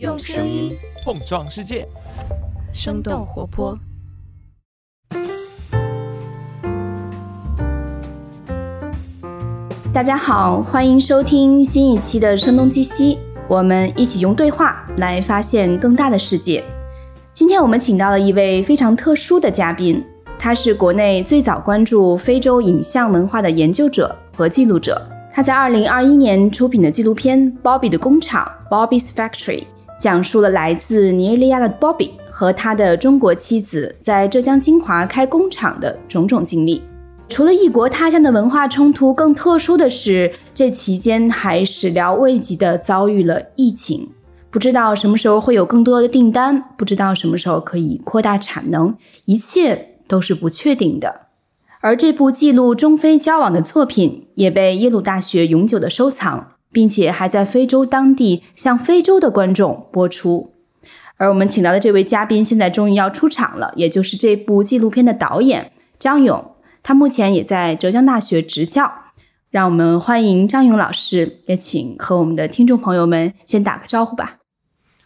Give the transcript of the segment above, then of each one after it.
用声音碰撞世界，生动活泼。大家好，欢迎收听新一期的《声东击西》，我们一起用对话来发现更大的世界。今天我们请到了一位非常特殊的嘉宾，他是国内最早关注非洲影像文化的研究者和记录者。他在2021年出品的纪录片《Bobby 的工厂》（Bobby's Factory） 讲述了来自尼日利亚的 Bobby 和他的中国妻子在浙江金华开工厂的种种经历。除了异国他乡的文化冲突，更特殊的是，这期间还始料未及的遭遇了疫情，不知道什么时候会有更多的订单，不知道什么时候可以扩大产能，一切都是不确定的。而这部记录中非交往的作品，也被耶鲁大学永久的收藏，并且还在非洲当地向非洲的观众播出。而我们请到的这位嘉宾，现在终于要出场了，也就是这部纪录片的导演张勇。他目前也在浙江大学执教，让我们欢迎张勇老师，也请和我们的听众朋友们先打个招呼吧。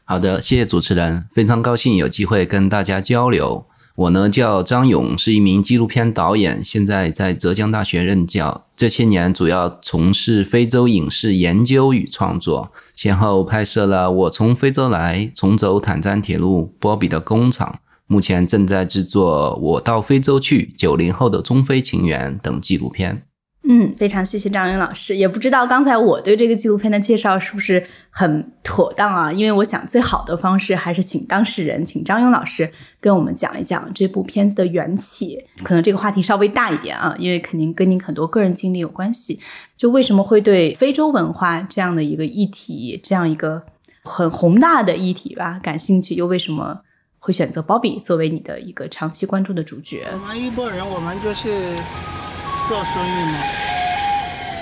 好的，谢谢主持人，非常高兴有机会跟大家交流。我呢叫张勇，是一名纪录片导演，现在在浙江大学任教。这些年主要从事非洲影视研究与创作，先后拍摄了《我从非洲来》《重走坦赞铁路》《波比的工厂》。目前正在制作《我到非洲去》九零后的中非情缘等纪录片。嗯，非常谢谢张勇老师。也不知道刚才我对这个纪录片的介绍是不是很妥当啊？因为我想最好的方式还是请当事人，请张勇老师跟我们讲一讲这部片子的缘起。可能这个话题稍微大一点啊，因为肯定跟您很多个人经历有关系。就为什么会对非洲文化这样的一个议题，这样一个很宏大的议题吧感兴趣？又为什么？会选择 Bobby 作为你的一个长期关注的主角。我们一拨人，我们就是做生意嘛。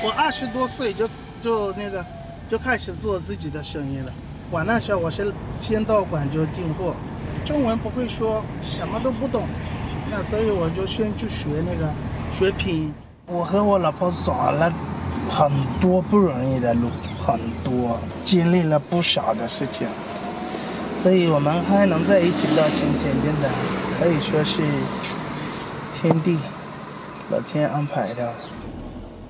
我二十多岁就就那个就开始做自己的生意了。我那时候我是签到馆就进货，中文不会说，什么都不懂，那所以我就先去学那个学拼。我和我老婆走了很多不容易的路，很多经历了不少的事情。所以我们还能在一起到今天，真的可以说是天地老天安排的。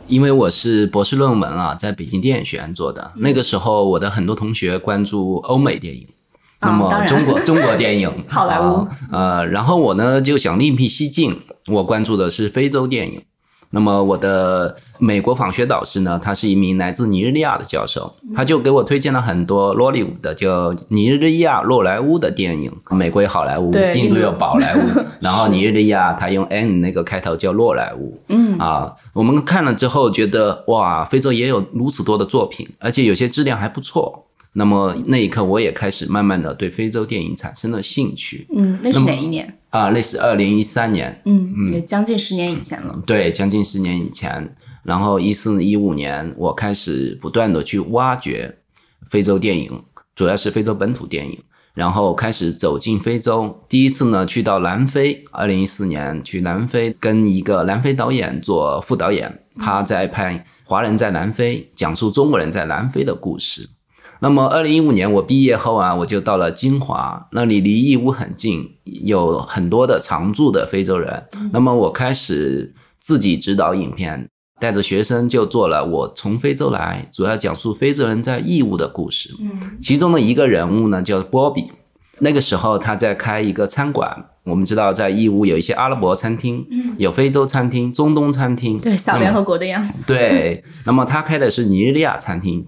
因为我是博士论文啊，在北京电影学院做的。那个时候，我的很多同学关注欧美电影，那么中国 中国电影好莱坞，呃，然后我呢就想另辟蹊径，我关注的是非洲电影。那么我的美国访学导师呢，他是一名来自尼日利亚的教授，他就给我推荐了很多洛里坞的，就尼日利亚洛莱坞的电影。美国有好莱坞，印度有宝莱坞，然后尼日利亚他用 N 那个开头叫洛莱坞。嗯啊，我们看了之后觉得哇，非洲也有如此多的作品，而且有些质量还不错。那么那一刻，我也开始慢慢的对非洲电影产生了兴趣。嗯，那是哪一年？啊，那是二零一三年。嗯嗯，也将近十年以前了。对，将近十年以前。然后一四一五年，我开始不断的去挖掘非洲电影，主要是非洲本土电影。然后开始走进非洲，第一次呢去到南非，二零一四年去南非，跟一个南非导演做副导演，他在拍《华人在南非》，讲述中国人在南非的故事。那么，二零一五年我毕业后啊，我就到了金华，那里离义乌很近，有很多的常住的非洲人。那么，我开始自己指导影片，带着学生就做了《我从非洲来》，主要讲述非洲人在义乌的故事。嗯，其中的一个人物呢叫波比，那个时候他在开一个餐馆。我们知道，在义乌有一些阿拉伯餐厅，有非洲餐厅、中东餐厅，对，小联合国的样子。对，那么他开的是尼日利亚餐厅。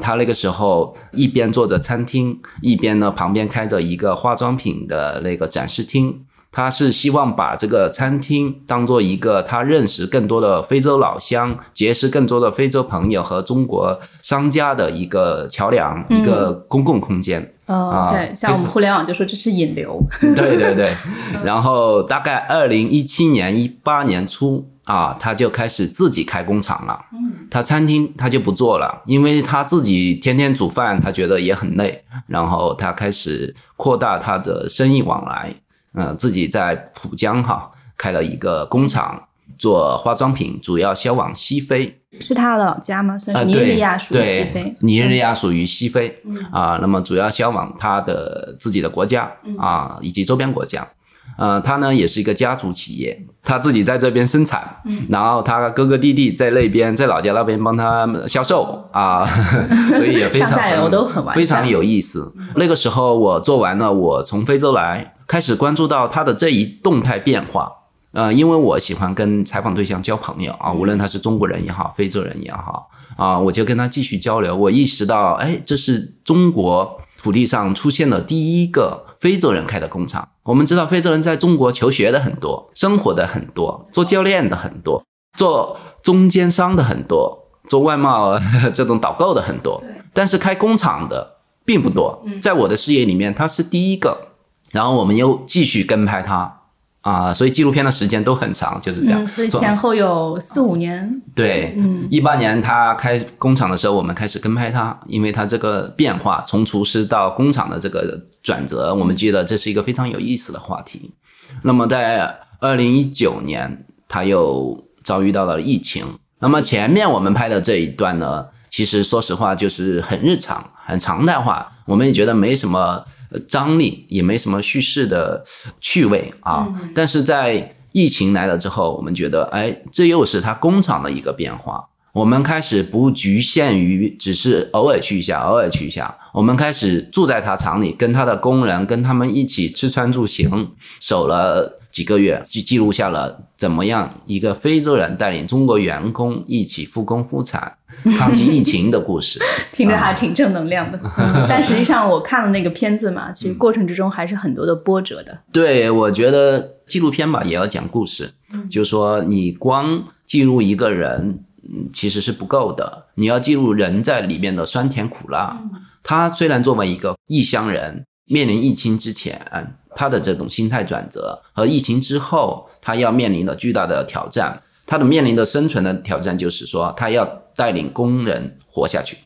他那个时候一边做着餐厅，一边呢旁边开着一个化妆品的那个展示厅。他是希望把这个餐厅当做一个他认识更多的非洲老乡、结识更多的非洲朋友和中国商家的一个桥梁，一个公共空间。哦，对，像我们互联网就说这是引流。对对对，然后大概二零一七年、一八年初。啊，他就开始自己开工厂了。嗯，他餐厅他就不做了，因为他自己天天煮饭，他觉得也很累。然后他开始扩大他的生意往来，嗯，自己在浦江哈开了一个工厂。做化妆品，主要销往西非。是他的老家吗？尼日利亚属于西非对。尼日利亚属于西非嗯啊，那么主要销往他的自己的国家嗯啊，以及周边国家。呃，他呢也是一个家族企业，他自己在这边生产，嗯然后他哥哥弟弟在那边，在老家那边帮他销售啊，所以也非常非常有意思。那个时候我做完了，我从非洲来，开始关注到他的这一动态变化。呃，因为我喜欢跟采访对象交朋友啊，无论他是中国人也好，非洲人也好啊，我就跟他继续交流。我意识到，哎，这是中国土地上出现的第一个非洲人开的工厂。我们知道，非洲人在中国求学的很多，生活的很多，做教练的很多，做中间商的很多，做外贸 这种导购的很多，但是开工厂的并不多。在我的视野里面，他是第一个。然后我们又继续跟拍他啊，所以纪录片的时间都很长，就是这样。嗯，所以前后有四五年。对，嗯一八年他开工厂的时候，我们开始跟拍他，因为他这个变化从厨师到工厂的这个转折，我们觉得这是一个非常有意思的话题。那么在二零一九年，他又遭遇到了疫情。那么前面我们拍的这一段呢，其实说实话就是很日常、很常态化，我们也觉得没什么呃张力，也没什么叙事的趣味啊。但是在疫情来了之后，我们觉得，哎，这又是他工厂的一个变化。我们开始不局限于只是偶尔去一下，偶尔去一下，我们开始住在他厂里，跟他的工人，跟他们一起吃穿住行，守了几个月，去记录下了怎么样一个非洲人带领中国员工一起复工复产、抗击疫情的故事。听着还挺正能量的，嗯但实际上我看了那个片子嘛，其实过程之中还是很多的波折的。对，我觉得纪录片吧也要讲故事，就是说你光记录一个人，嗯，其实是不够的，你要记录人在里面的酸甜苦辣。他虽然作为一个异乡人，面临疫情之前，他的这种心态转折和疫情之后，他要面临的巨大的挑战，他的面临的生存的挑战就是说，他要带领工人活下去，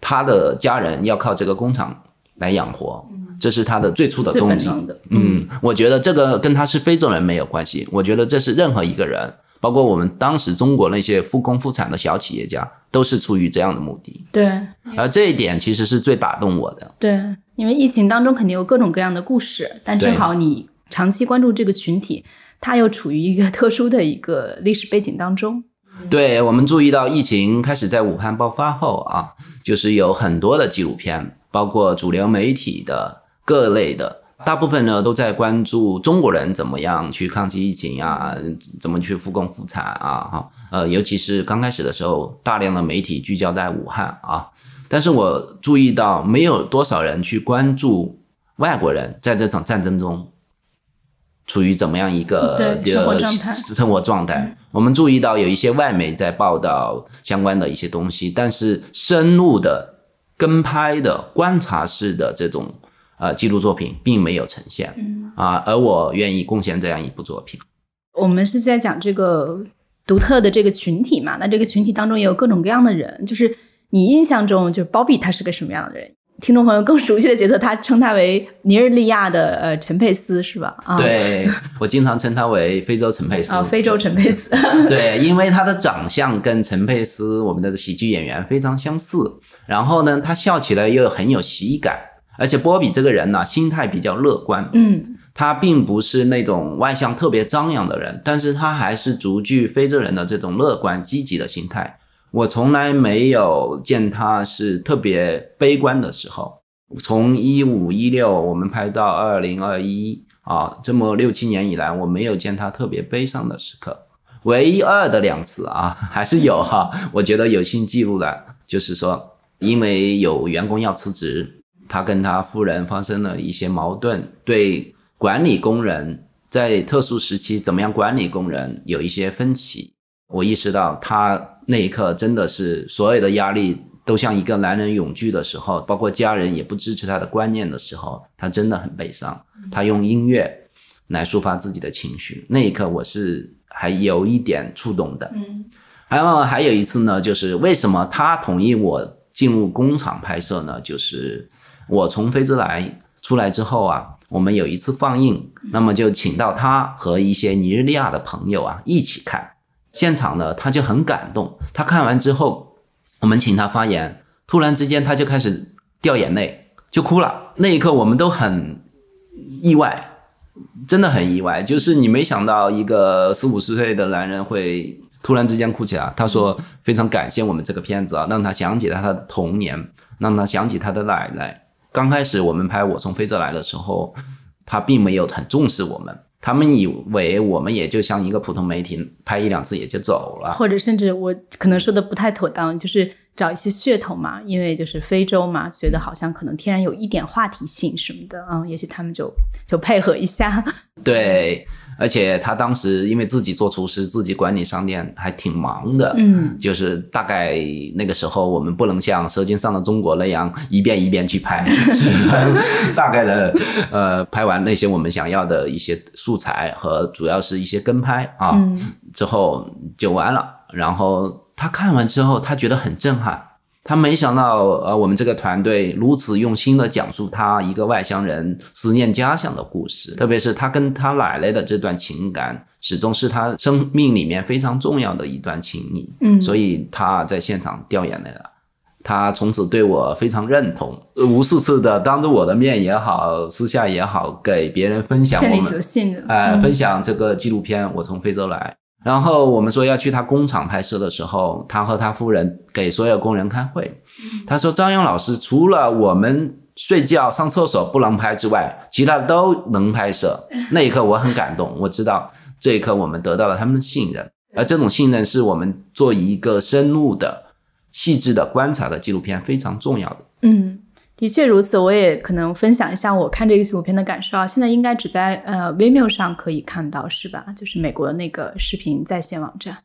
他的家人要靠这个工厂来养活，这是他的最初的动机。本能的，嗯，我觉得这个跟他是非洲人没有关系，我觉得这是任何一个人，包括我们当时中国那些复工复产的小企业家，都是出于这样的目的。对而这一点其实是最打动我的。对，因为疫情当中肯定有各种各样的故事，但正好你长期关注这个群体，他又处于一个特殊的一个历史背景当中。对我们注意到疫情开始在武汉爆发后啊，就是有很多的纪录片，包括主流媒体的各类的，大部分呢都在关注中国人怎么样去抗击疫情啊，怎么去复工复产啊，哈，呃，尤其是刚开始的时候，大量的媒体聚焦在武汉啊，但是我注意到没有多少人去关注外国人在这场战争中处于怎么样一个对生活状态。生活状态。我们注意到有一些外媒在报道相关的一些东西，但是深入的跟拍的观察式的这种呃记录作品并没有呈现啊，而我愿意贡献这样一部作品。我们是在讲这个独特的这个群体嘛，那这个群体当中也有各种各样的人，就是你印象中就是包庇他是个什么样的人？听众朋友更熟悉的角色，他称他为尼日利亚的呃陈佩斯是吧？啊，对我经常称他为非洲陈佩斯啊，非洲陈佩斯，对，因为他的长相跟陈佩斯我们的喜剧演员非常相似，然后呢，他笑起来又很有喜感，而且波比这个人呢，心态比较乐观，嗯他并不是那种外向特别张扬的人，但是他还是逐具非洲人的这种乐观积极的心态。我从来没有见他是特别悲观的时候。从一五一六我们拍到二零二一啊，这么六七年以来，我没有见他特别悲伤的时刻。唯一二的两次啊，还是有哈，我觉得有幸记录了，就是说，因为有员工要辞职，他跟他夫人发生了一些矛盾，对管理工人在特殊时期怎么样管理工人有一些分歧。我意识到他那一刻真的是所有的压力都像一个男人涌聚的时候，包括家人也不支持他的观念的时候，他真的很悲伤。他用音乐来抒发自己的情绪，那一刻我是还有一点触动的。嗯然后还有一次呢，就是为什么他同意我进入工厂拍摄呢？就是我从非洲来，出来之后啊，我们有一次放映，那么就请到他和一些尼日利亚的朋友啊一起看。现场呢，他就很感动。他看完之后，我们请他发言，突然之间他就开始掉眼泪，就哭了。那一刻我们都很意外，真的很意外。就是你没想到一个四五十岁的男人会突然之间哭起来。他说非常感谢我们这个片子啊，让他想起了他的童年，让他想起他的奶奶。刚开始我们拍《我从非洲来》的时候，他并没有很重视我们。他们以为我们也就像一个普通媒体拍一两次也就走了，或者甚至我可能说的不太妥当，就是找一些噱头嘛，因为就是非洲嘛，觉得好像可能天然有一点话题性什么的嗯，也许他们就就配合一下，对。而且他当时因为自己做厨师，自己管理商店，还挺忙的。嗯，就是大概那个时候，我们不能像《舌尖上的中国》那样一遍一遍去拍，只能大概的呃拍完那些我们想要的一些素材和主要是一些跟拍啊，之后就完了。然后他看完之后，他觉得很震撼。他没想到，呃，我们这个团队如此用心的讲述他一个外乡人思念家乡的故事，特别是他跟他奶奶的这段情感，始终是他生命里面非常重要的一段情谊。嗯，所以他在现场掉眼泪了。他从此对我非常认同，无数次的当着我的面也好，私下也好，给别人分享我们，哎，分享这个纪录片。我从非洲来。然后我们说要去他工厂拍摄的时候，他和他夫人给所有工人开会。他说：“张勇老师除了我们睡觉、上厕所不能拍之外，其他的都能拍摄。”那一刻我很感动，我知道这一刻我们得到了他们的信任，而这种信任是我们做一个深入的、细致的观察的纪录片非常重要的。嗯。的确如此，我也可能分享一下我看这个纪录片的感受啊。现在应该只在呃 Vimeo 上可以看到，是吧？就是美国的那个视频在线网站。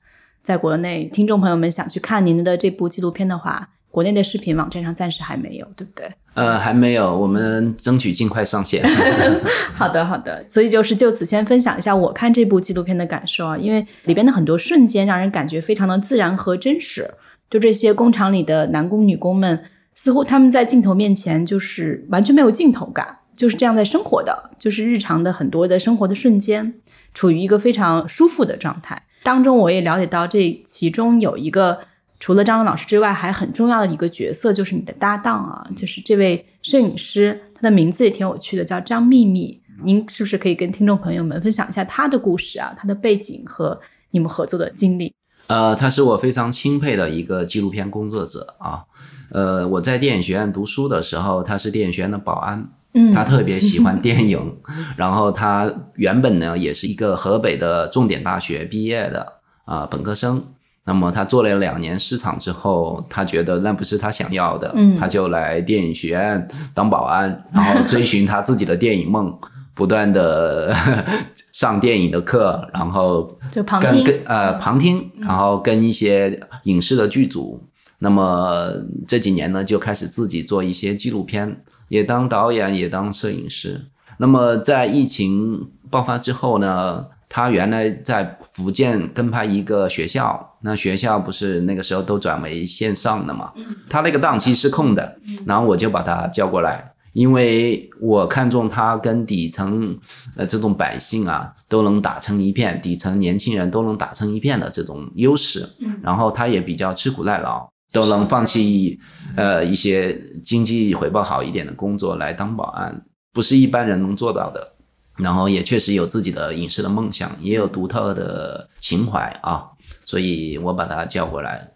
在国内，听众朋友们想去看您的这部纪录片的话，国内的视频网站上暂时还没有，对不对？呃，还没有，我们争取尽快上线。好的，好的。所以就是就此先分享一下我看这部纪录片的感受啊，因为里边的很多瞬间让人感觉非常的自然和真实。就这些工厂里的男工女工们。似乎他们在镜头面前就是完全没有镜头感，就是这样在生活的，就是日常的很多的生活的瞬间，处于一个非常舒服的状态当中。我也了解到，这其中有一个除了张文老师之外，还很重要的一个角色，就是你的搭档啊，就是这位摄影师，他的名字也挺有趣的，叫张秘密。您是不是可以跟听众朋友们分享一下他的故事啊，他的背景和你们合作的经历？呃，他是我非常钦佩的一个纪录片工作者啊。呃，我在电影学院读书的时候，他是电影学院的保安，嗯，他特别喜欢 电影，然后他原本呢也是一个河北的重点大学毕业的啊本科生，那么他做了两年市场之后，他觉得那不是他想要的，嗯，他就来电影学院当保安，然后追寻他自己的电影梦，不断的 上电影的课，然后就旁听，呃旁听，然后跟一些影视的剧组。那么这几年呢，就开始自己做一些纪录片，也当导演，也当摄影师。那么在疫情爆发之后呢，他原来在福建跟拍一个学校，那学校不是那个时候都转为线上的嘛？他那个档期是空的，然后我就把他叫过来，因为我看中他跟底层呃这种百姓啊都能打成一片，底层年轻人都能打成一片的这种优势，然后他也比较吃苦耐劳。都能放弃，呃，一些经济回报好一点的工作来当保安，不是一般人能做到的。然后也确实有自己的影视的梦想，也有独特的情怀啊。所以我把他叫过来，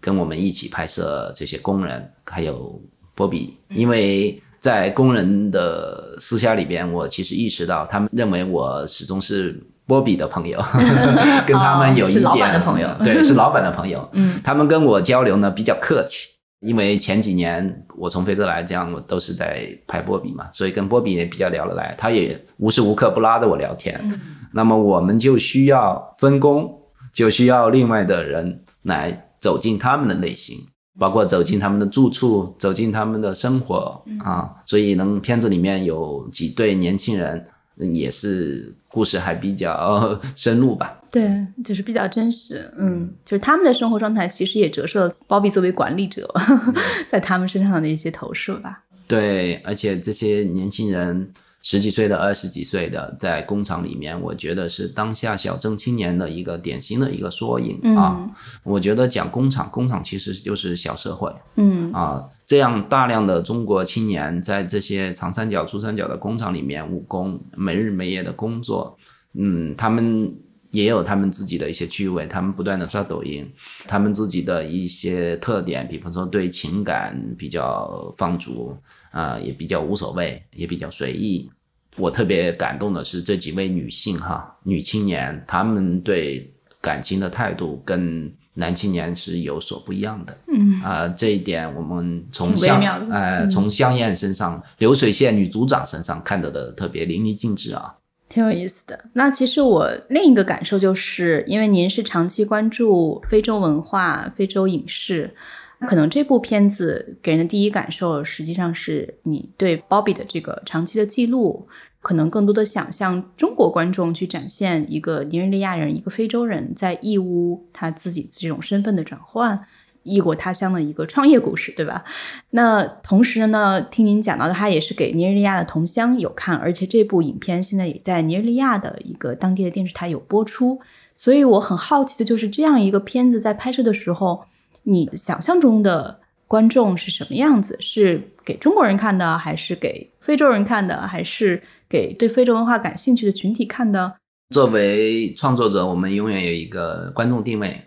跟我们一起拍摄这些工人，还有波比。因为在工人的私下里边，我其实意识到，他们认为我始终是。波比的朋友，跟他们有一点，是老板的朋友，对，是老板的朋友。嗯，他们跟我交流呢比较客气，因为前几年我从非洲来，这样我都是在拍波比嘛，所以跟波比也比较聊得来。他也无时无刻不拉着我聊天。嗯，那么我们就需要分工，就需要另外的人来走进他们的内心，包括走进他们的住处，走进他们的生活啊。所以能片子里面有几对年轻人。也是故事还比较深入吧，对，就是比较真实，嗯，就是他们的生活状态其实也折射了包庇作为管理者 在他们身上的一些投射吧。对，而且这些年轻人十几岁的、二十几岁的，在工厂里面，我觉得是当下小镇青年的一个典型的一个缩影啊。嗯我觉得讲工厂，工厂其实就是小社会嗯啊。这样大量的中国青年在这些长三角、珠三角的工厂里面务工，没日没夜的工作，嗯，他们也有他们自己的一些趣味，他们不断的刷抖音，他们自己的一些特点，比方说对情感比较放逐，啊、也比较无所谓，也比较随意。我特别感动的是这几位女性哈，女青年，她们对感情的态度跟男青年是有所不一样的。嗯啊、这一点我们从香呃嗯从香艳身上、流水线女组长身上看到的特别淋漓尽致啊。挺有意思的。那其实我另一个感受就是，因为您是长期关注非洲文化、非洲影视，可能这部片子给人的第一感受，实际上是你对 Bobby 的这个长期的记录，可能更多的想象中国观众去展现一个尼日利亚人、一个非洲人在义乌他自己这种身份的转换。异国他乡的一个创业故事，对吧？那同时呢，听您讲到的，他也是给尼日利亚的同乡有看，而且这部影片现在也在尼日利亚的一个当地的电视台有播出。所以我很好奇的就是，这样一个片子在拍摄的时候，你想象中的观众是什么样子？是给中国人看的，还是给非洲人看的，还是给对非洲文化感兴趣的群体看的？作为创作者，我们永远有一个观众定位。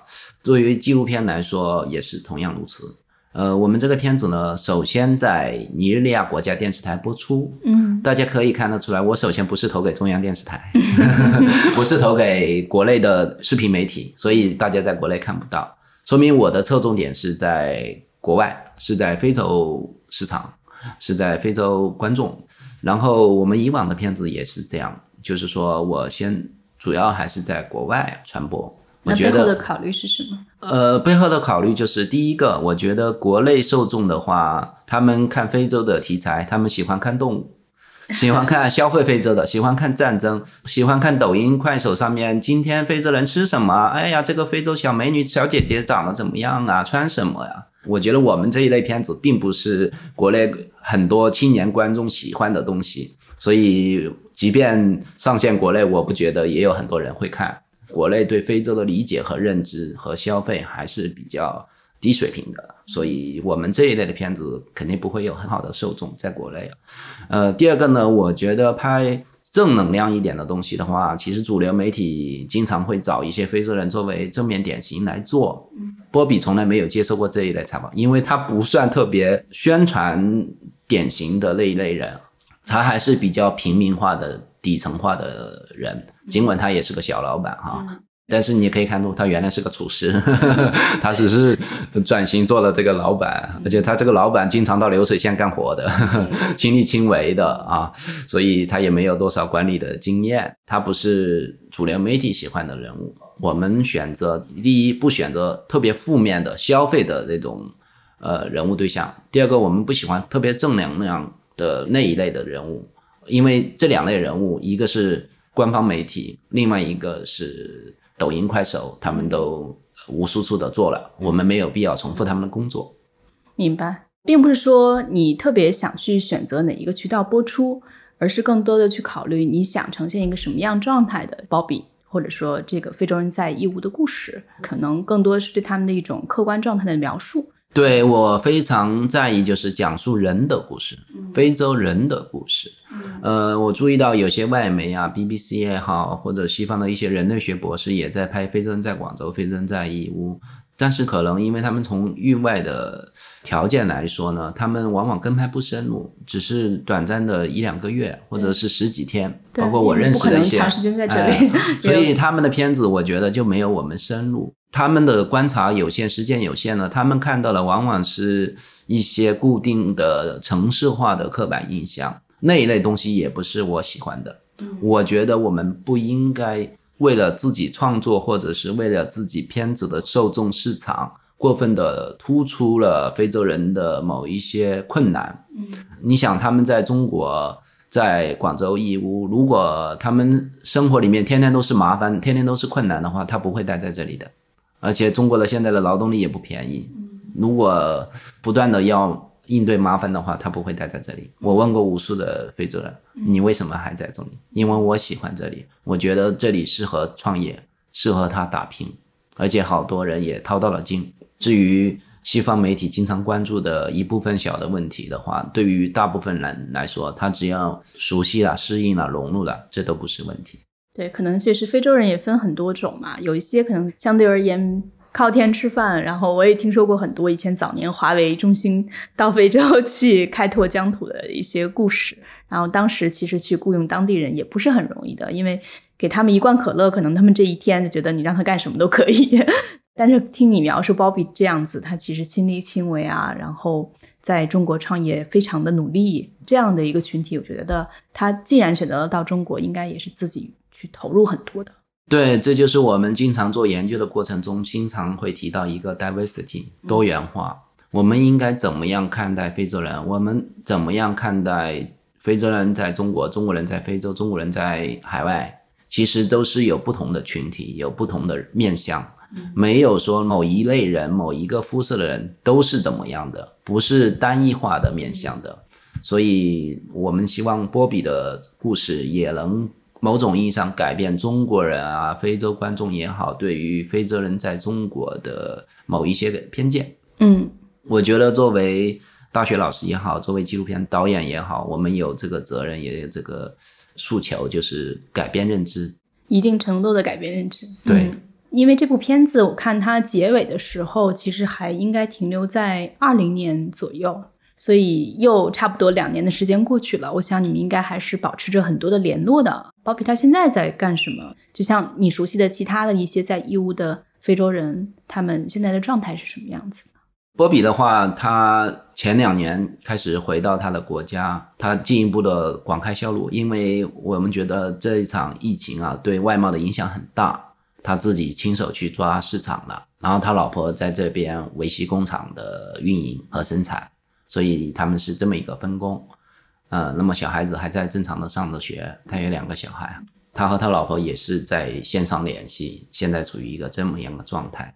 作为纪录片来说，也是同样如此。呃，我们这个片子呢，首先在尼日利亚国家电视台播出，嗯大家可以看得出来，我首先不是投给中央电视台，不是投给国内的视频媒体，所以大家在国内看不到，说明我的侧重点是在国外，是在非洲市场，是在非洲观众。然后我们以往的片子也是这样，就是说我先主要还是在国外传播。我那觉得背后的考虑是什么？呃，背后的考虑就是第一个，我觉得国内受众的话，他们看非洲的题材，他们喜欢看动物，喜欢看消费非洲的，喜欢看战争，喜欢看抖音、快手上面今天非洲人吃什么？哎呀，这个非洲小美女、小姐姐长得怎么样啊？穿什么呀？我觉得我们这一类片子并不是国内很多青年观众喜欢的东西，所以即便上线国内，我不觉得也有很多人会看。国内对非洲的理解和认知和消费还是比较低水平的，所以我们这一类的片子肯定不会有很好的受众在国内。呃，第二个呢，我觉得拍正能量一点的东西的话，其实主流媒体经常会找一些非洲人作为正面典型来做。波比从来没有接受过这一类采访，因为他不算特别宣传典型的那一类人，他还是比较平民化的、底层化的人。尽管他也是个小老板哈，但是你可以看出他原来是个厨师，他只是转型做了这个老板，而且他这个老板经常到流水线干活的，亲力亲为的啊，所以他也没有多少管理的经验，他不是主流媒体喜欢的人物。我们选择第一不选择特别负面的消费的那种呃人物对象，第二个我们不喜欢特别正能量的那一类的人物，因为这两类人物一个是官方媒体，另外一个是抖音、快手，他们都无数处的做了，我们没有必要重复他们的工作。明白，并不是说你特别想去选择哪一个渠道播出，而是更多的去考虑你想呈现一个什么样状态的鲍比或者说这个非洲人在义乌的故事，可能更多是对他们的一种客观状态的描述。对我非常在意，就是讲述人的故事，非洲人的故事。呃，我注意到有些外媒啊，BBC 也好，或者西方的一些人类学博士也在拍《非洲人在广州》《非洲人在义乌》，但是可能因为他们从域外的条件来说呢，他们往往跟拍不深入，只是短暂的一两个月，或者是十几天。包括我认识的一些，不可能长时间在这里哎 所以他们的片子，我觉得就没有我们深入。他们的观察有限，时间有限呢，他们看到的往往是一些固定的城市化的刻板印象，那一类东西也不是我喜欢的。我觉得我们不应该为了自己创作，或者是为了自己片子的受众市场，过分的突出了非洲人的某一些困难。你想，他们在中国，在广州、义乌，如果他们生活里面天天都是麻烦，天天都是困难的话，他不会待在这里的。而且中国的现在的劳动力也不便宜，如果不断的要应对麻烦的话，他不会待在这里。我问过无数的非洲人，你为什么还在这里？因为我喜欢这里，我觉得这里适合创业，适合他打拼，而且好多人也掏到了金。至于西方媒体经常关注的一部分小的问题的话，对于大部分人来说，他只要熟悉了、适应了、融入了，这都不是问题。对，可能确实非洲人也分很多种嘛，有一些可能相对而言。靠天吃饭，然后我也听说过很多以前早年华为中心到非洲去 开拓疆土的一些故事。然后当时其实去雇佣当地人也不是很容易的，因为给他们一罐可乐，可能他们这一天就觉得你让他干什么都可以。但是听你描述包比这样子，他其实亲力亲为啊，然后在中国创业非常的努力，这样的一个群体，我觉得他既然选择了到中国，应该也是自己去投入很多的。对，这就是我们经常做研究的过程中，经常会提到一个 diversity 多元化。我们应该怎么样看待非洲人？我们怎么样看待非洲人在中国、中国人在非洲、中国人在海外？其实都是有不同的群体，有不同的面相，没有说某一类人、某一个肤色的人都是怎么样的，不是单一化的面向的。所以我们希望波比的故事也能。某种意义上改变中国人啊，非洲观众也好，对于非洲人在中国的某一些个偏见。嗯，我觉得作为大学老师也好，作为纪录片导演也好，我们有这个责任，也有这个诉求，就是改变认知，一定程度的改变认知。对，因为这部片子，我看它结尾的时候，其实还应该停留在二零年左右。所以又差不多两年的时间过去了，我想你们应该还是保持着很多的联络的。包比他现在在干什么？就像你熟悉的其他的一些在义乌的非洲人，他们现在的状态是什么样子？波比的话，他前两年开始回到他的国家，他进一步的广开销路，因为我们觉得这一场疫情啊，对外贸的影响很大，他自己亲手去抓市场了，然后他老婆在这边维系工厂的运营和生产。所以他们是这么一个分工，呃，那么小孩子还在正常的上着学，他有两个小孩，他和他老婆也是在线上联系，现在处于一个这么样的状态。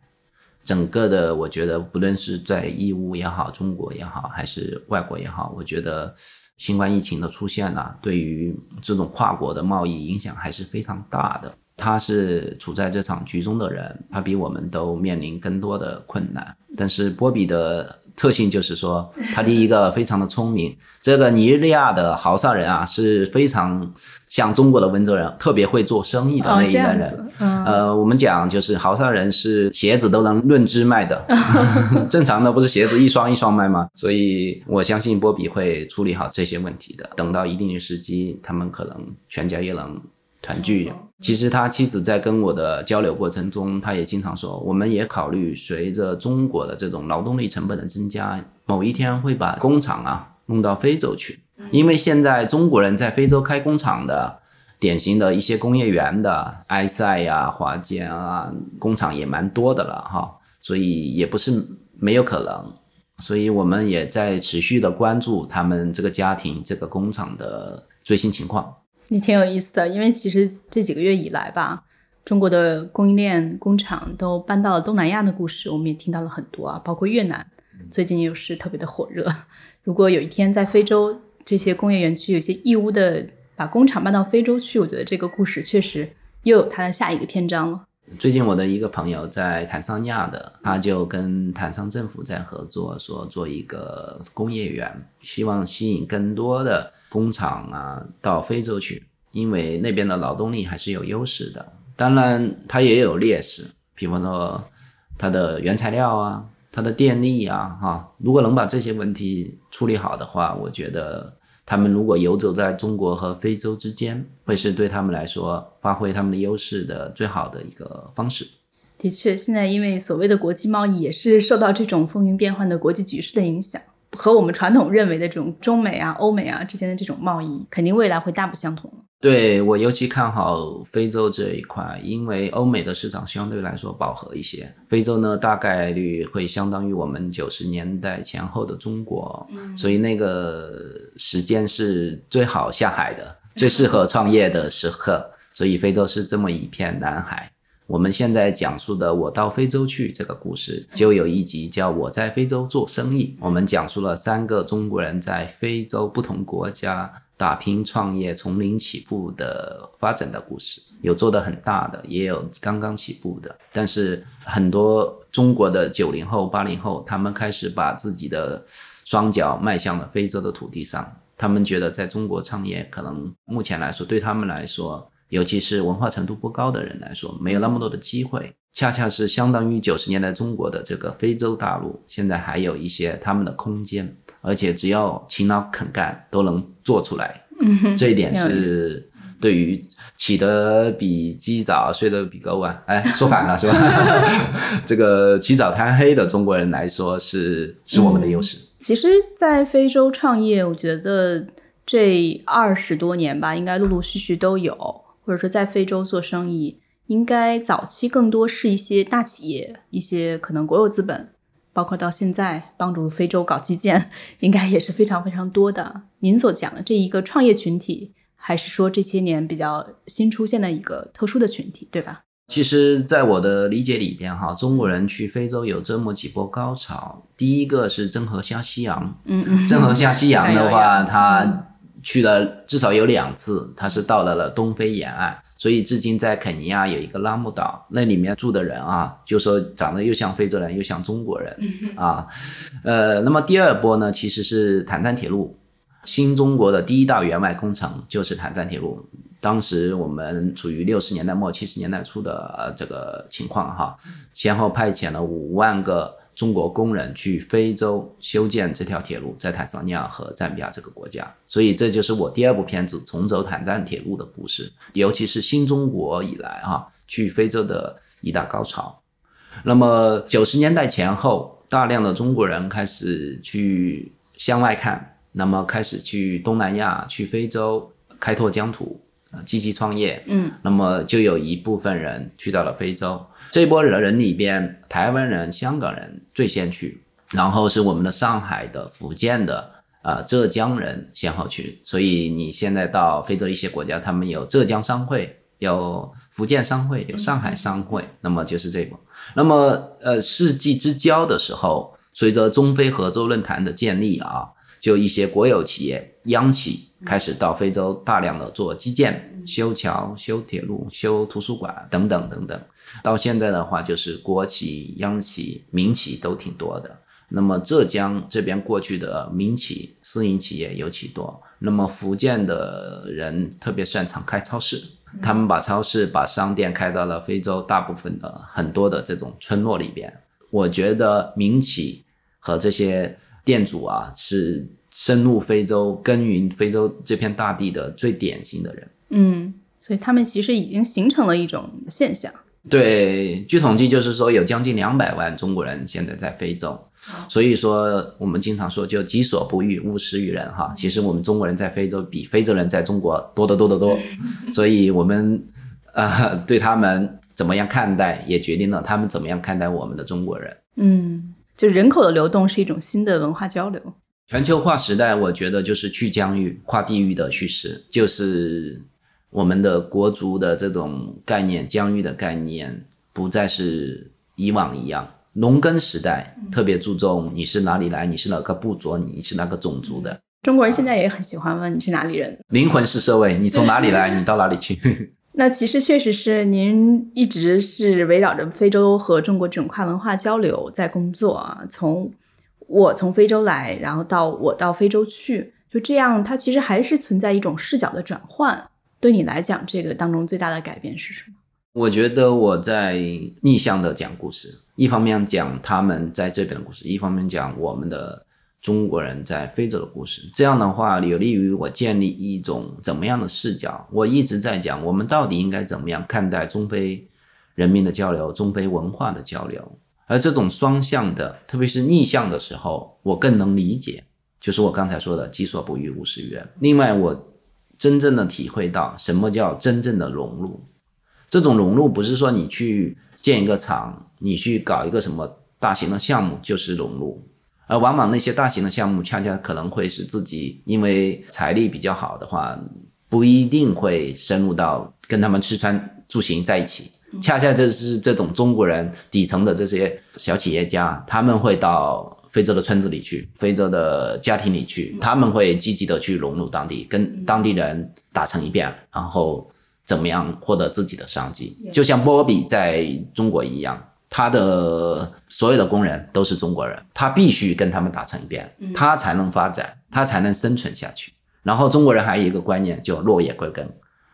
整个的，我觉得不论是在义乌也好，中国也好，还是外国也好，我觉得新冠疫情的出现呢，对于这种跨国的贸易影响还是非常大的。他是处在这场局中的人，他比我们都面临更多的困难。但是波比的特性就是说，他第一个非常的聪明。这个尼日利亚的豪萨人啊，是非常像中国的温州人，特别会做生意的那一代人。呃，我们讲就是豪萨人是鞋子都能论只卖的，正常的不是鞋子一双一双卖吗？所以我相信波比会处理好这些问题的。等到一定的时机，他们可能全家也能。团聚。其实他妻子在跟我的交流过程中，他也经常说，我们也考虑随着中国的这种劳动力成本的增加，某一天会把工厂啊弄到非洲去。因为现在中国人在非洲开工厂的，典型的一些工业园的埃塞呀、华坚啊，工厂也蛮多的了哈，所以也不是没有可能。所以我们也在持续的关注他们这个家庭、这个工厂的最新情况。你挺有意思的，因为其实这几个月以来吧，中国的供应链工厂都搬到了东南亚的故事，我们也听到了很多啊，包括越南，最近又是特别的火热。如果有一天在非洲这些工业园区有些义乌的把工厂搬到非洲去，我觉得这个故事确实又有它的下一个篇章了。最近我的一个朋友在坦桑尼亚的，他就跟坦桑政府在合作，说做一个工业园，希望吸引更多的。工厂啊，到非洲去，因为那边的劳动力还是有优势的。当然，它也有劣势，比方说它的原材料啊，它的电力啊，哈。如果能把这些问题处理好的话，我觉得他们如果游走在中国和非洲之间，会是对他们来说发挥他们的优势的最好的一个方式。的确，现在因为所谓的国际贸易也是受到这种风云变幻的国际局势的影响。和我们传统认为的这种中美啊、欧美啊之间的这种贸易，肯定未来会大不相同。对我尤其看好非洲这一块，因为欧美的市场相对来说饱和一些，非洲呢大概率会相当于我们九十年代前后的中国，所以那个时间是最好下海的、最适合创业的时刻。所以非洲是这么一片蓝海，我们现在讲述的《我到非洲去》这个故事，就有一集叫《我在非洲做生意》，我们讲述了三个中国人在非洲不同国家打拼创业、从零起步的发展的故事，有做的很大的，也有刚刚起步的。但是很多中国的九零后、八零后，他们开始把自己的双脚迈向了非洲的土地上，他们觉得在中国创业，可能目前来说对他们来说。尤其是文化程度不高的人来说，没有那么多的机会，恰恰是相当于九十年代中国的这个非洲大陆，现在还有一些他们的空间，而且只要勤劳肯干都能做出来。嗯，这一点是对于起得比鸡早，睡得比狗晚，哎，说反了是吧？这个起早贪黑的中国人来说，是是我们的优势。其实，在非洲创业，我觉得这二十多年吧，应该陆陆续续都有。或者说，在非洲做生意，应该早期更多是一些大企业，一些可能国有资本，包括到现在帮助非洲搞基建，应该也是非常非常多的。您所讲的这一个创业群体，还是说这些年比较新出现的一个特殊的群体，对吧？其实，在我的理解里边，哈，中国人去非洲有这么几波高潮。第一个是郑和下西洋，嗯嗯，郑和下西洋的话，他。去了至少有两次，他是到了了东非沿岸，所以至今在肯尼亚有一个拉木岛，那里面住的人啊，就说长得又像非洲人又像中国人啊，呃，那么第二波呢，其实是坦赞铁路，新中国的第一大援外工程就是坦赞铁路，当时我们处于六十年代末七十年代初的这个情况哈，先后派遣了五万个。中国工人去非洲修建这条铁路，在坦桑尼亚和赞比亚这个国家，所以这就是我第二部片子《重走坦赞铁路》的故事，尤其是新中国以来哈去非洲的一大高潮。那么九十年代前后，大量的中国人开始去向外看，那么开始去东南亚、去非洲开拓疆土，积极创业。嗯，那么就有一部分人去到了非洲。这波人里边，台湾人、香港人最先去，然后是我们的上海的、福建的、呃浙江人先后去。所以你现在到非洲一些国家，他们有浙江商会、有福建商会、有上海商会，那么就是这波。那么呃世纪之交的时候，随着中非合作论坛的建立啊，就一些国有企业、央企开始到非洲大量的做基建、修桥、修铁路、修图书馆等等等等。到现在的话，就是国企、央企、民企都挺多的。那么浙江这边过去的民企、私营企业尤其多。那么福建的人特别擅长开超市，他们把超市、把商店开到了非洲大部分的很多的这种村落里边。我觉得民企和这些店主啊，是深入非洲、耕耘非洲这片大地的最典型的人。嗯，所以他们其实已经形成了一种现象。对，据统计就是说有将近两百万中国人现在在非洲，所以说我们经常说就己所不欲，勿施于人哈。其实我们中国人在非洲比非洲人在中国多得多得多，所以我们呃对他们怎么样看待，也决定了他们怎么样看待我们的中国人。嗯，就人口的流动是一种新的文化交流。全球化时代，我觉得就是去疆域、跨地域的叙事，就是。我们的国足的这种概念，疆域的概念，不再是以往一样。农耕时代特别注重你是哪里来，你是哪个部族，你是哪个种族的。中国人现在也很喜欢问你是哪里人。灵魂是社会，你从哪里来，你到哪里去。那其实确实是您一直是围绕着非洲和中国这种跨文化交流在工作啊。从我从非洲来，然后到我到非洲去，就这样，它其实还是存在一种视角的转换。对你来讲，这个当中最大的改变是什么？我觉得我在逆向的讲故事，一方面讲他们在这边的故事，一方面讲我们的中国人在非洲的故事。这样的话，有利于我建立一种怎么样的视角？我一直在讲，我们到底应该怎么样看待中非人民的交流、中非文化的交流？而这种双向的，特别是逆向的时候，我更能理解。就是我刚才说的“己所不欲，勿施于人”。另外，我。真正的体会到什么叫真正的融入，这种融入不是说你去建一个厂，你去搞一个什么大型的项目就是融入，而往往那些大型的项目恰恰可能会使自己因为财力比较好的话，不一定会深入到跟他们吃穿住行在一起，恰恰就是这种中国人底层的这些小企业家，他们会到非洲的村子里去，非洲的家庭里去，他们会积极的去融入当地，跟当地人打成一片，然后怎么样获得自己的商机，就像波比在中国一样。他的所有的工人都是中国人，他必须跟他们打成一片，他才能发展，他才能生存下去。然后中国人还有一个观念，就落叶归根，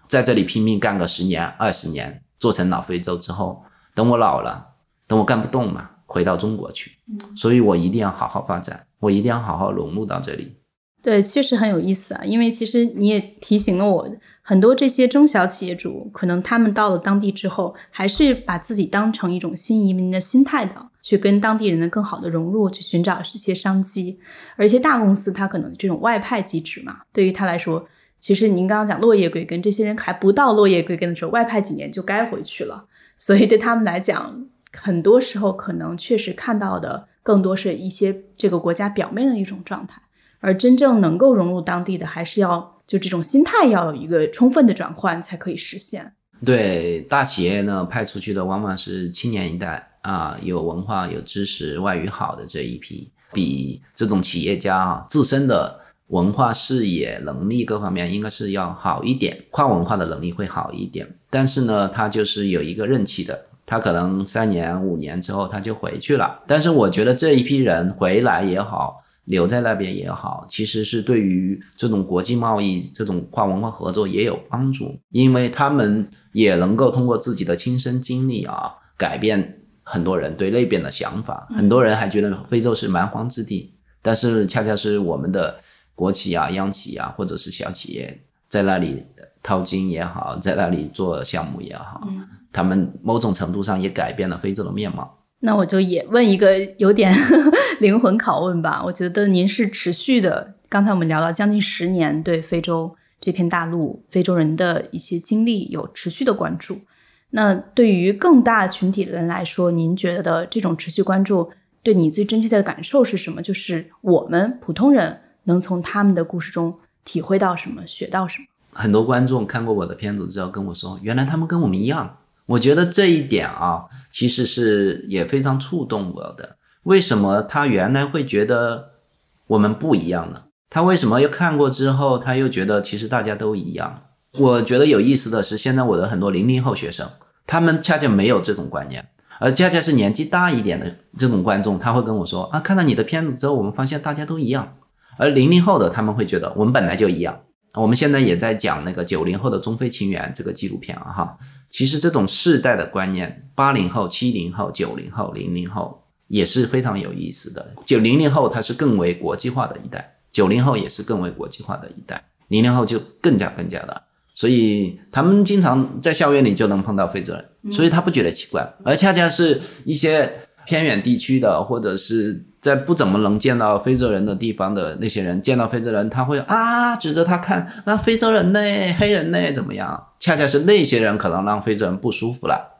在这里拼命干个十年、二十年，做成老非洲之后，等我老了，等我干不动了，回到中国去。所以我一定要好好发展，我一定要好好融入到这里。对，确实很有意思啊，因为其实你也提醒了我，很多这些中小企业主，可能他们到了当地之后，还是把自己当成一种新移民的心态的，去跟当地人的更好的融入，去寻找一些商机。而一些大公司，它可能这种外派机制嘛，对于他来说，其实您刚刚讲落叶归根，这些人还不到落叶归根的时候，外派几年就该回去了，所以对他们来讲，很多时候可能确实看到的更多是一些这个国家表面的一种状态。而真正能够融入当地的，还是要就这种心态要有一个充分的转换，才可以实现。对大企业呢，派出去的往往是青年一代啊，有文化、有知识、外语好的这一批，比这种企业家啊自身的文化视野、能力各方面应该是要好一点，跨文化的能力会好一点。但是呢，他就是有一个任期的，他可能三年、五年之后他就回去了。但是我觉得这一批人回来也好。留在那边也好，其实是对于这种国际贸易、这种跨文化合作也有帮助，因为他们也能够通过自己的亲身经历啊，改变很多人对那边的想法。很多人还觉得非洲是蛮荒之地，但是恰恰是我们的国企啊、央企啊，或者是小企业在那里淘金也好，在那里做项目也好，他们某种程度上也改变了非洲的面貌。那我就也问一个有点 灵魂拷问吧。我觉得您是持续的，刚才我们聊到将近十年，对非洲这片大陆、非洲人的一些经历有持续的关注。那对于更大群体的人来说，您觉得这种持续关注对你最真切的感受是什么？就是我们普通人能从他们的故事中体会到什么、学到什么？很多观众看过我的片子之后跟我说，原来他们跟我们一样。我觉得这一点啊，其实是也非常触动我的。为什么他原来会觉得我们不一样呢？他为什么又看过之后，他又觉得其实大家都一样？我觉得有意思的是，现在我的很多零零后学生，他们恰恰没有这种观念，而恰恰是年纪大一点的这种观众，他会跟我说啊，看到你的片子之后，我们发现大家都一样。而零零后的他们会觉得我们本来就一样。我们现在也在讲那个九零后的中非情缘这个纪录片啊，哈。其实这种世代的观念，八零后、七零后、九零后、零零后也是非常有意思的。九零零后他是更为国际化的一代，九零后也是更为国际化的一代，零零后就更加更加的。所以他们经常在校园里就能碰到非洲人，所以他不觉得奇怪，而恰恰是一些。偏远地区的，或者是在不怎么能见到非洲人的地方的那些人，见到非洲人，他会啊指着他看，那非洲人呢，黑人呢，怎么样？恰恰是那些人可能让非洲人不舒服了。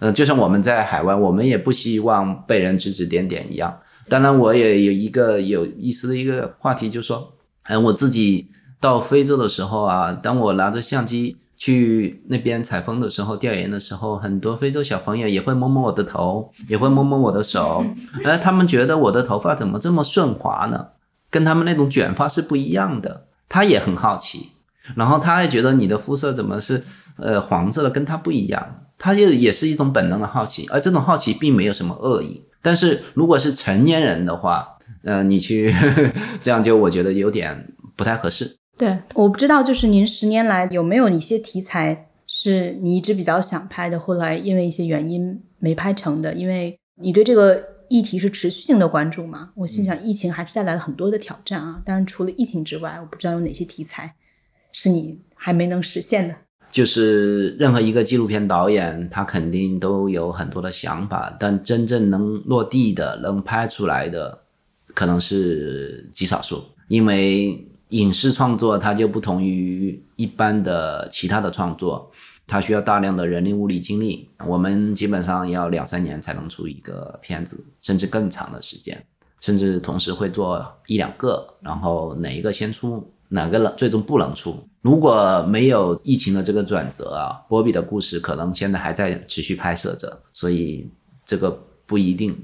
嗯，就像我们在海外，我们也不希望被人指指点点一样。当然，我也有一个有意思的一个话题，就是说，嗯，我自己到非洲的时候啊，当我拿着相机。去那边采风的时候，调研的时候，很多非洲小朋友也会摸摸我的头，也会摸摸我的手，哎，他们觉得我的头发怎么这么顺滑呢？跟他们那种卷发是不一样的，他也很好奇。然后他还觉得你的肤色怎么是呃黄色的，跟他不一样，他就也是一种本能的好奇，而这种好奇并没有什么恶意。但是如果是成年人的话，呃，你去 这样就我觉得有点不太合适。对，我不知道，就是您十年来有没有一些题材是你一直比较想拍的，后来因为一些原因没拍成的？因为你对这个议题是持续性的关注嘛？我心想，疫情还是带来了很多的挑战啊。当然，除了疫情之外，我不知道有哪些题材是你还没能实现的。就是任何一个纪录片导演，他肯定都有很多的想法，但真正能落地的、能拍出来的，可能是极少数，因为。影视创作它就不同于一般的其他的创作，它需要大量的人力物力精力。我们基本上要两三年才能出一个片子，甚至更长的时间，甚至同时会做一两个，然后哪一个先出，哪个最终不能出。如果没有疫情的这个转折啊，波比的故事可能现在还在持续拍摄着，所以这个不一定。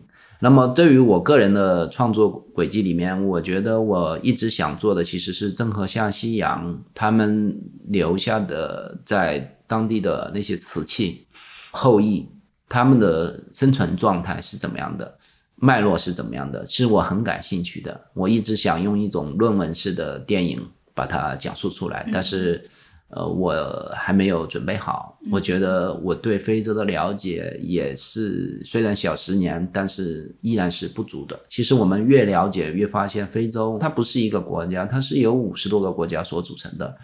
那么对于我个人的创作轨迹里面，我觉得我一直想做的其实是郑和下西洋他们留下的在当地的那些瓷器后裔，他们的生存状态是怎么样的，脉络是怎么样的，是我很感兴趣的。我一直想用一种论文式的电影把它讲述出来，但是。呃，我还没有准备好。我觉得我对非洲的了解也是，虽然小十年，但是依然是不足的。其实我们越了解，越发现非洲它不是一个国家，它是由五十多个国家所组成的，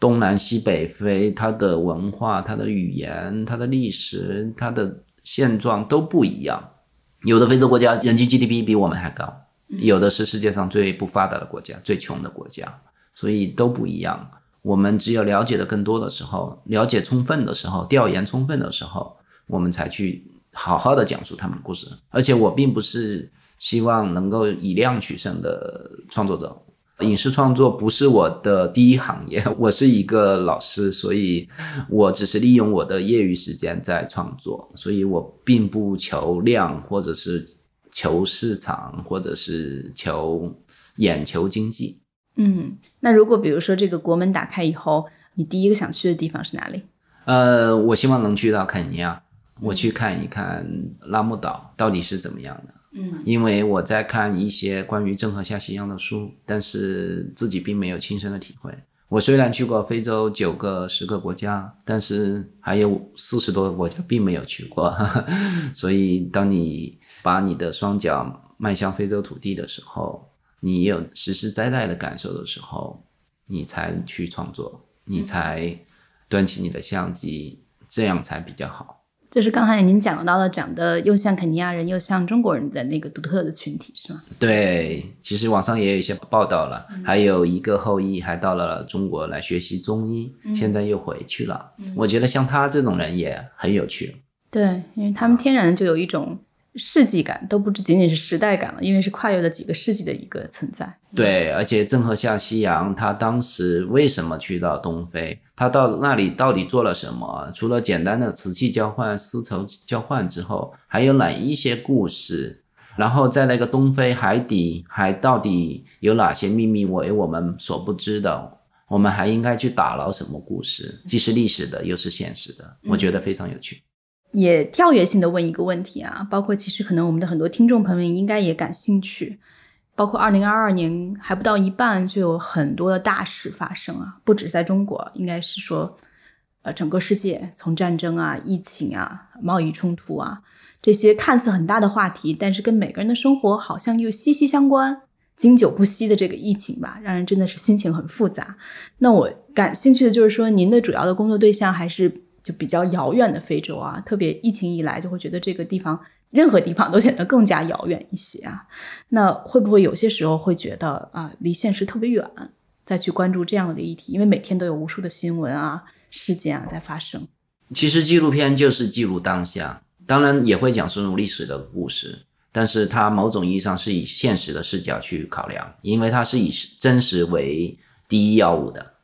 东南西北非，它的文化、它的语言、它的历史、它的现状都不一样。有的非洲国家人均 GDP 比我们还高，有的是世界上最不发达的国家、最穷的国家，所以都不一样。我们只有了解的更多的时候，了解充分的时候，调研充分的时候，我们才去好好的讲述他们的故事。而且我并不是希望能够以量取胜的创作者，影视创作不是我的第一行业，我是一个老师，所以我只是利用我的业余时间在创作，所以我并不求量，或者是求市场，或者是求眼球经济。嗯，那如果比如说这个国门打开以后，你第一个想去的地方是哪里？呃，我希望能去到肯尼亚，我去看一看拉木岛到底是怎么样的。嗯，因为我在看一些关于郑和下西洋的书，但是自己并没有亲身的体会。我虽然去过非洲九个、十个国家，但是还有四十多个国家并没有去过。所以，当你把你的双脚迈向非洲土地的时候，你有实实在在的感受的时候，你才去创作，你才端起你的相机，这样才比较好。就是刚才您讲到的，长得又像肯尼亚人又像中国人的那个独特的群体，是吗？对，其实网上也有一些报道了，还有一个后裔还到了中国来学习中医，现在又回去了。我觉得像他这种人也很有趣。对，因为他们天然就有一种。世纪感都不只仅仅是时代感了，因为是跨越了几个世纪的一个存在。对，而且郑和下西洋，他当时为什么去到东非？他到那里到底做了什么？除了简单的瓷器交换、丝绸交换之后，还有哪一些故事？然后在那个东非海底，还到底有哪些秘密为我们所不知的？我们还应该去打捞什么故事？既是历史的，又是现实的，我觉得非常有趣。也跳跃性的问一个问题啊，包括其实可能我们的很多听众朋友们应该也感兴趣，包括二零二二年还不到一半就有很多的大事发生啊，不止在中国，应该是说，呃，整个世界从战争啊、疫情啊、贸易冲突啊这些看似很大的话题，但是跟每个人的生活好像又息息相关、经久不息的这个疫情吧，让人真的是心情很复杂。那我感兴趣的就是说，您的主要的工作对象还是？就比较遥远的非洲啊，特别疫情一来，就会觉得这个地方任何地方都显得更加遥远一些啊。那会不会有些时候会觉得啊，离现实特别远，再去关注这样的议题？因为每天都有无数的新闻啊、事件啊在发生。其实纪录片就是记录当下，当然也会讲述历史的故事，但是它某种意义上是以现实的视角去考量，因为它是以真实为第一要务的，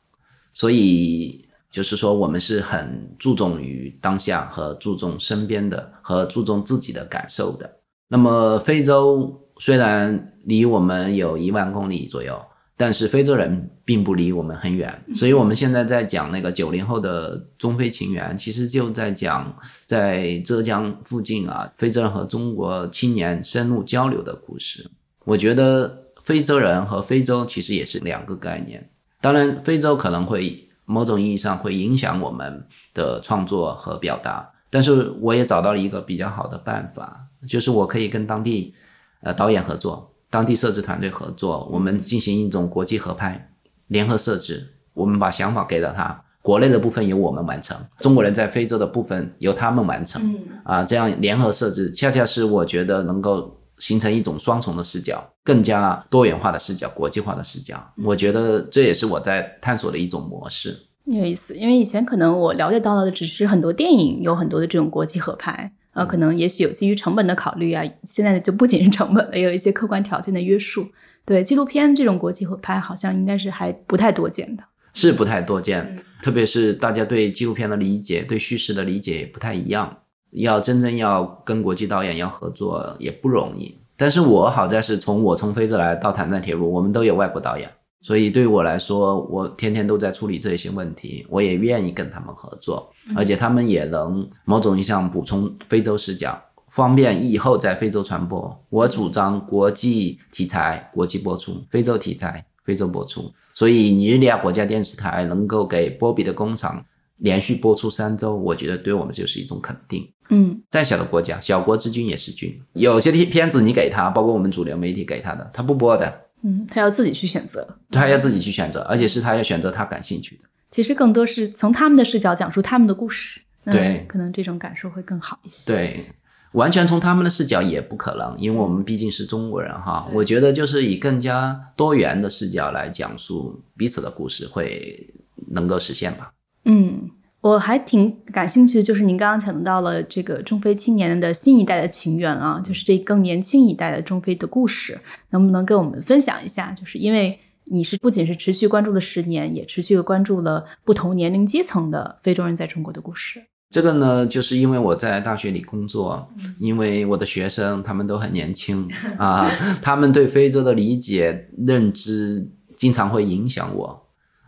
所以。就是说，我们是很注重于当下和注重身边的和注重自己的感受的。那么，非洲虽然离我们有一万公里左右，但是非洲人并不离我们很远。所以，我们现在在讲那个九零后的中非情缘，其实就在讲在浙江附近啊，非洲人和中国青年深入交流的故事。我觉得非洲人和非洲其实也是两个概念。当然，非洲可能会。某种意义上会影响我们的创作和表达，但是我也找到了一个比较好的办法，就是我可以跟当地呃导演合作，当地摄制团队合作，我们进行一种国际合拍，联合摄制，我们把想法给了他，国内的部分由我们完成，中国人在非洲的部分由他们完成，啊，这样联合设置，恰恰是我觉得能够。形成一种双重的视角，更加多元化的视角，国际化的视角。我觉得这也是我在探索的一种模式。有意思，因为以前可能我了解到的只是很多电影有很多的这种国际合拍呃，可能也许有基于成本的考虑啊，现在就不仅是成本了，也有一些客观条件的约束。对纪录片这种国际合拍，好像应该是还不太多见的。是不太多见，特别是大家对纪录片的理解、对叙事的理解也不太一样。要真正要跟国际导演要合作也不容易。但是我好在是从我从非洲来到坦赞铁路，我们都有外国导演，所以对于我来说，我天天都在处理这些问题，我也愿意跟他们合作，而且他们也能某种意义上补充非洲视角，方便以后在非洲传播。我主张国际题材国际播出，非洲题材非洲播出。所以尼日利亚国家电视台能够给波比的工厂连续播出三周，我觉得对我们就是一种肯定。嗯，再小的国家，小国之君也是君。有些片子你给他，包括我们主流媒体给他的，他不播的。嗯，他要自己去选择，他要自己去选择，而且是他要选择他感兴趣的。其实更多是从他们的视角讲述他们的故事，对，可能这种感受会更好一些。对。完全从他们的视角也不可能，因为我们毕竟是中国人哈。我觉得就是以更加多元的视角来讲述彼此的故事，会能够实现吧。嗯，我还挺感兴趣的，就是您刚刚讲到了这个中非青年的新一代的情缘啊，就是这更年轻一代的中非的故事，能不能跟我们分享一下？就是因为你是不仅是持续关注了十年，也持续关注了不同年龄阶层的非洲人在中国的故事。这个呢，就是因为我在大学里工作，因为我的学生他们都很年轻 啊，他们对非洲的理解认知经常会影响我。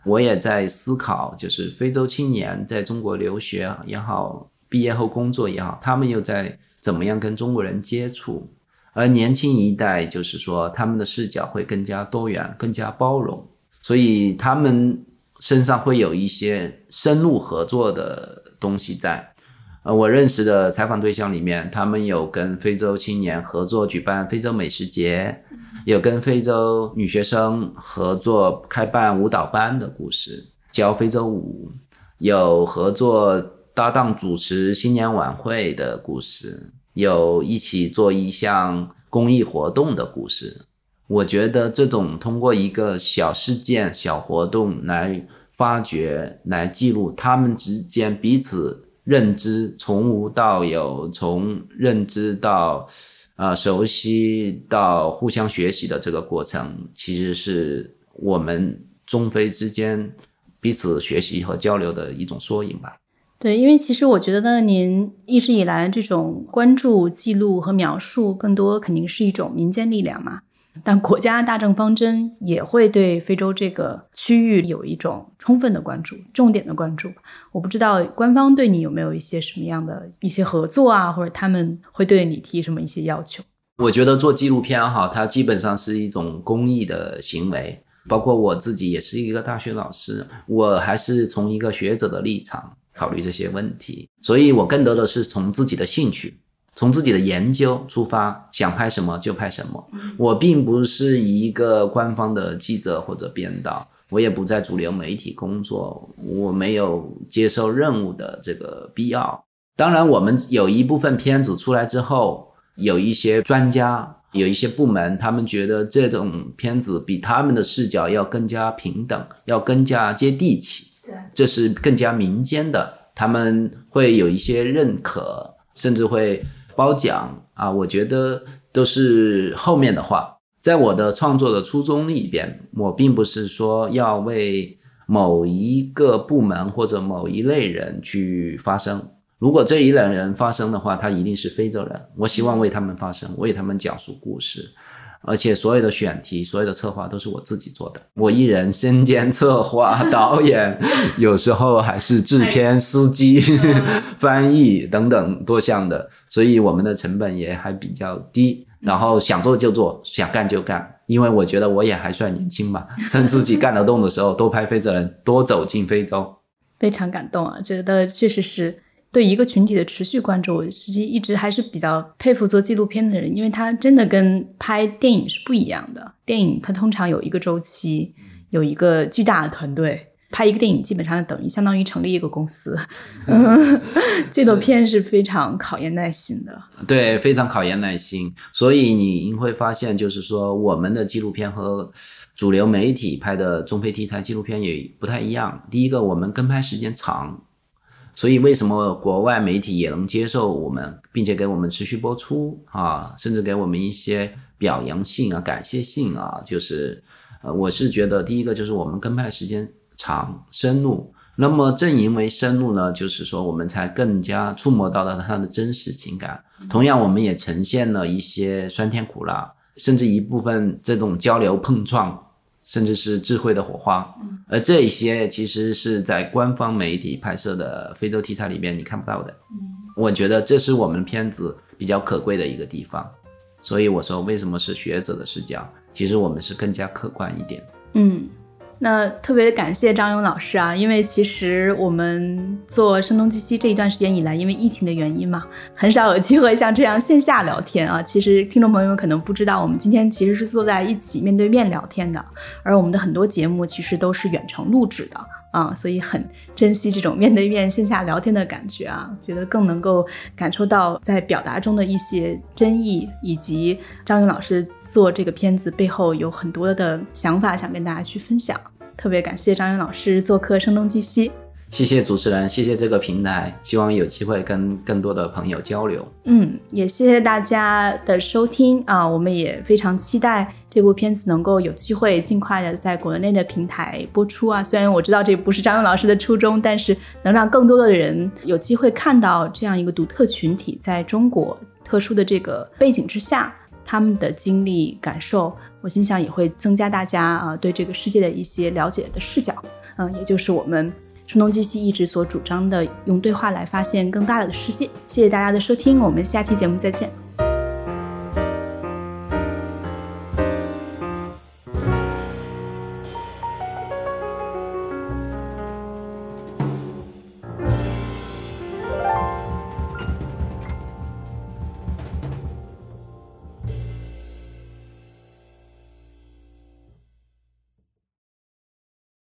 我也在思考，就是非洲青年在中国留学也好，毕业后工作也好，他们又在怎么样跟中国人接触？而年轻一代就是说，他们的视角会更加多元、更加包容，所以他们身上会有一些深入合作的。东西在，呃，我认识的采访对象里面，他们有跟非洲青年合作举办非洲美食节，有跟非洲女学生合作开办舞蹈班的故事，教非洲舞，有合作搭档主持新年晚会的故事，有一起做一项公益活动的故事。我觉得这种通过一个小事件、小活动来。发掘来记录他们之间彼此认知，从无到有，从认知到啊熟悉到互相学习的这个过程，其实是我们中非之间彼此学习和交流的一种缩影吧。对，因为其实我觉得，您一直以来这种关注、记录和描述，更多肯定是一种民间力量嘛。但国家大政方针也会对非洲这个区域有一种充分的关注、重点的关注。我不知道官方对你有没有一些什么样的一些合作啊，或者他们会对你提什么一些要求？我觉得做纪录片哈，它基本上是一种公益的行为。包括我自己也是一个大学老师，我还是从一个学者的立场考虑这些问题，所以我更多的是从自己的兴趣。从自己的研究出发，想拍什么就拍什么。我并不是一个官方的记者或者编导，我也不在主流媒体工作，我没有接受任务的这个必要。当然，我们有一部分片子出来之后，有一些专家、有一些部门，他们觉得这种片子比他们的视角要更加平等，要更加接地气。对，这是更加民间的，他们会有一些认可，甚至会。褒奖啊，我觉得都是后面的话。在我的创作的初衷里边，我并不是说要为某一个部门或者某一类人去发声。如果这一类人发声的话，他一定是非洲人。我希望为他们发声，为他们讲述故事。而且所有的选题、所有的策划都是我自己做的，我一人身兼策划、导演，有时候还是制片、司机、翻译等等多项的，所以我们的成本也还比较低。然后想做就做，想干就干，因为我觉得我也还算年轻嘛，趁自己干得动的时候，多拍非洲人，多走进非洲。非常感动啊，觉得确实是。对一个群体的持续关注，我实际一直还是比较佩服做纪录片的人，因为他真的跟拍电影是不一样的。电影它通常有一个周期，有一个巨大的团队拍一个电影，基本上等于相当于成立一个公司。纪录片是非常考验耐心的，对，非常考验耐心。所以你会发现，就是说我们的纪录片和主流媒体拍的中非题材纪录片也不太一样。第一个，我们跟拍时间长。所以为什么国外媒体也能接受我们，并且给我们持续播出啊，甚至给我们一些表扬信啊、感谢信啊，就是呃，我是觉得第一个就是我们跟拍时间长、深入。那么正因为深入呢，就是说我们才更加触摸到了他的真实情感。同样，我们也呈现了一些酸甜苦辣，甚至一部分这种交流碰撞，甚至是智慧的火花。而这些其实是在官方媒体拍摄的非洲题材里面你看不到的。我觉得这是我们片子比较可贵的一个地方。所以我说，为什么是学者的视角？其实我们是更加客观一点。嗯。那特别感谢张勇老师啊，因为其实我们做声东击西这一段时间以来，因为疫情的原因嘛，很少有机会像这样线下聊天啊。其实听众朋友们可能不知道，我们今天其实是坐在一起面对面聊天的，而我们的很多节目其实都是远程录制的啊，所以很珍惜这种面对面线下聊天的感觉啊，觉得更能够感受到在表达中的一些真意，以及张勇老师做这个片子背后有很多的想法想跟大家去分享。特别感谢张云老师做客《声东击西》，谢谢主持人，谢谢这个平台，希望有机会跟更多的朋友交流。嗯，也谢谢大家的收听啊，我们也非常期待这部片子能够有机会尽快的在国内的平台播出啊。虽然我知道这不是张勇老师的初衷，但是能让更多的人有机会看到这样一个独特群体在中国特殊的这个背景之下。他们的经历感受，我心想也会增加大家啊对这个世界的一些了解的视角，嗯，也就是我们声东击西一直所主张的，用对话来发现更大的世界。谢谢大家的收听，我们下期节目再见。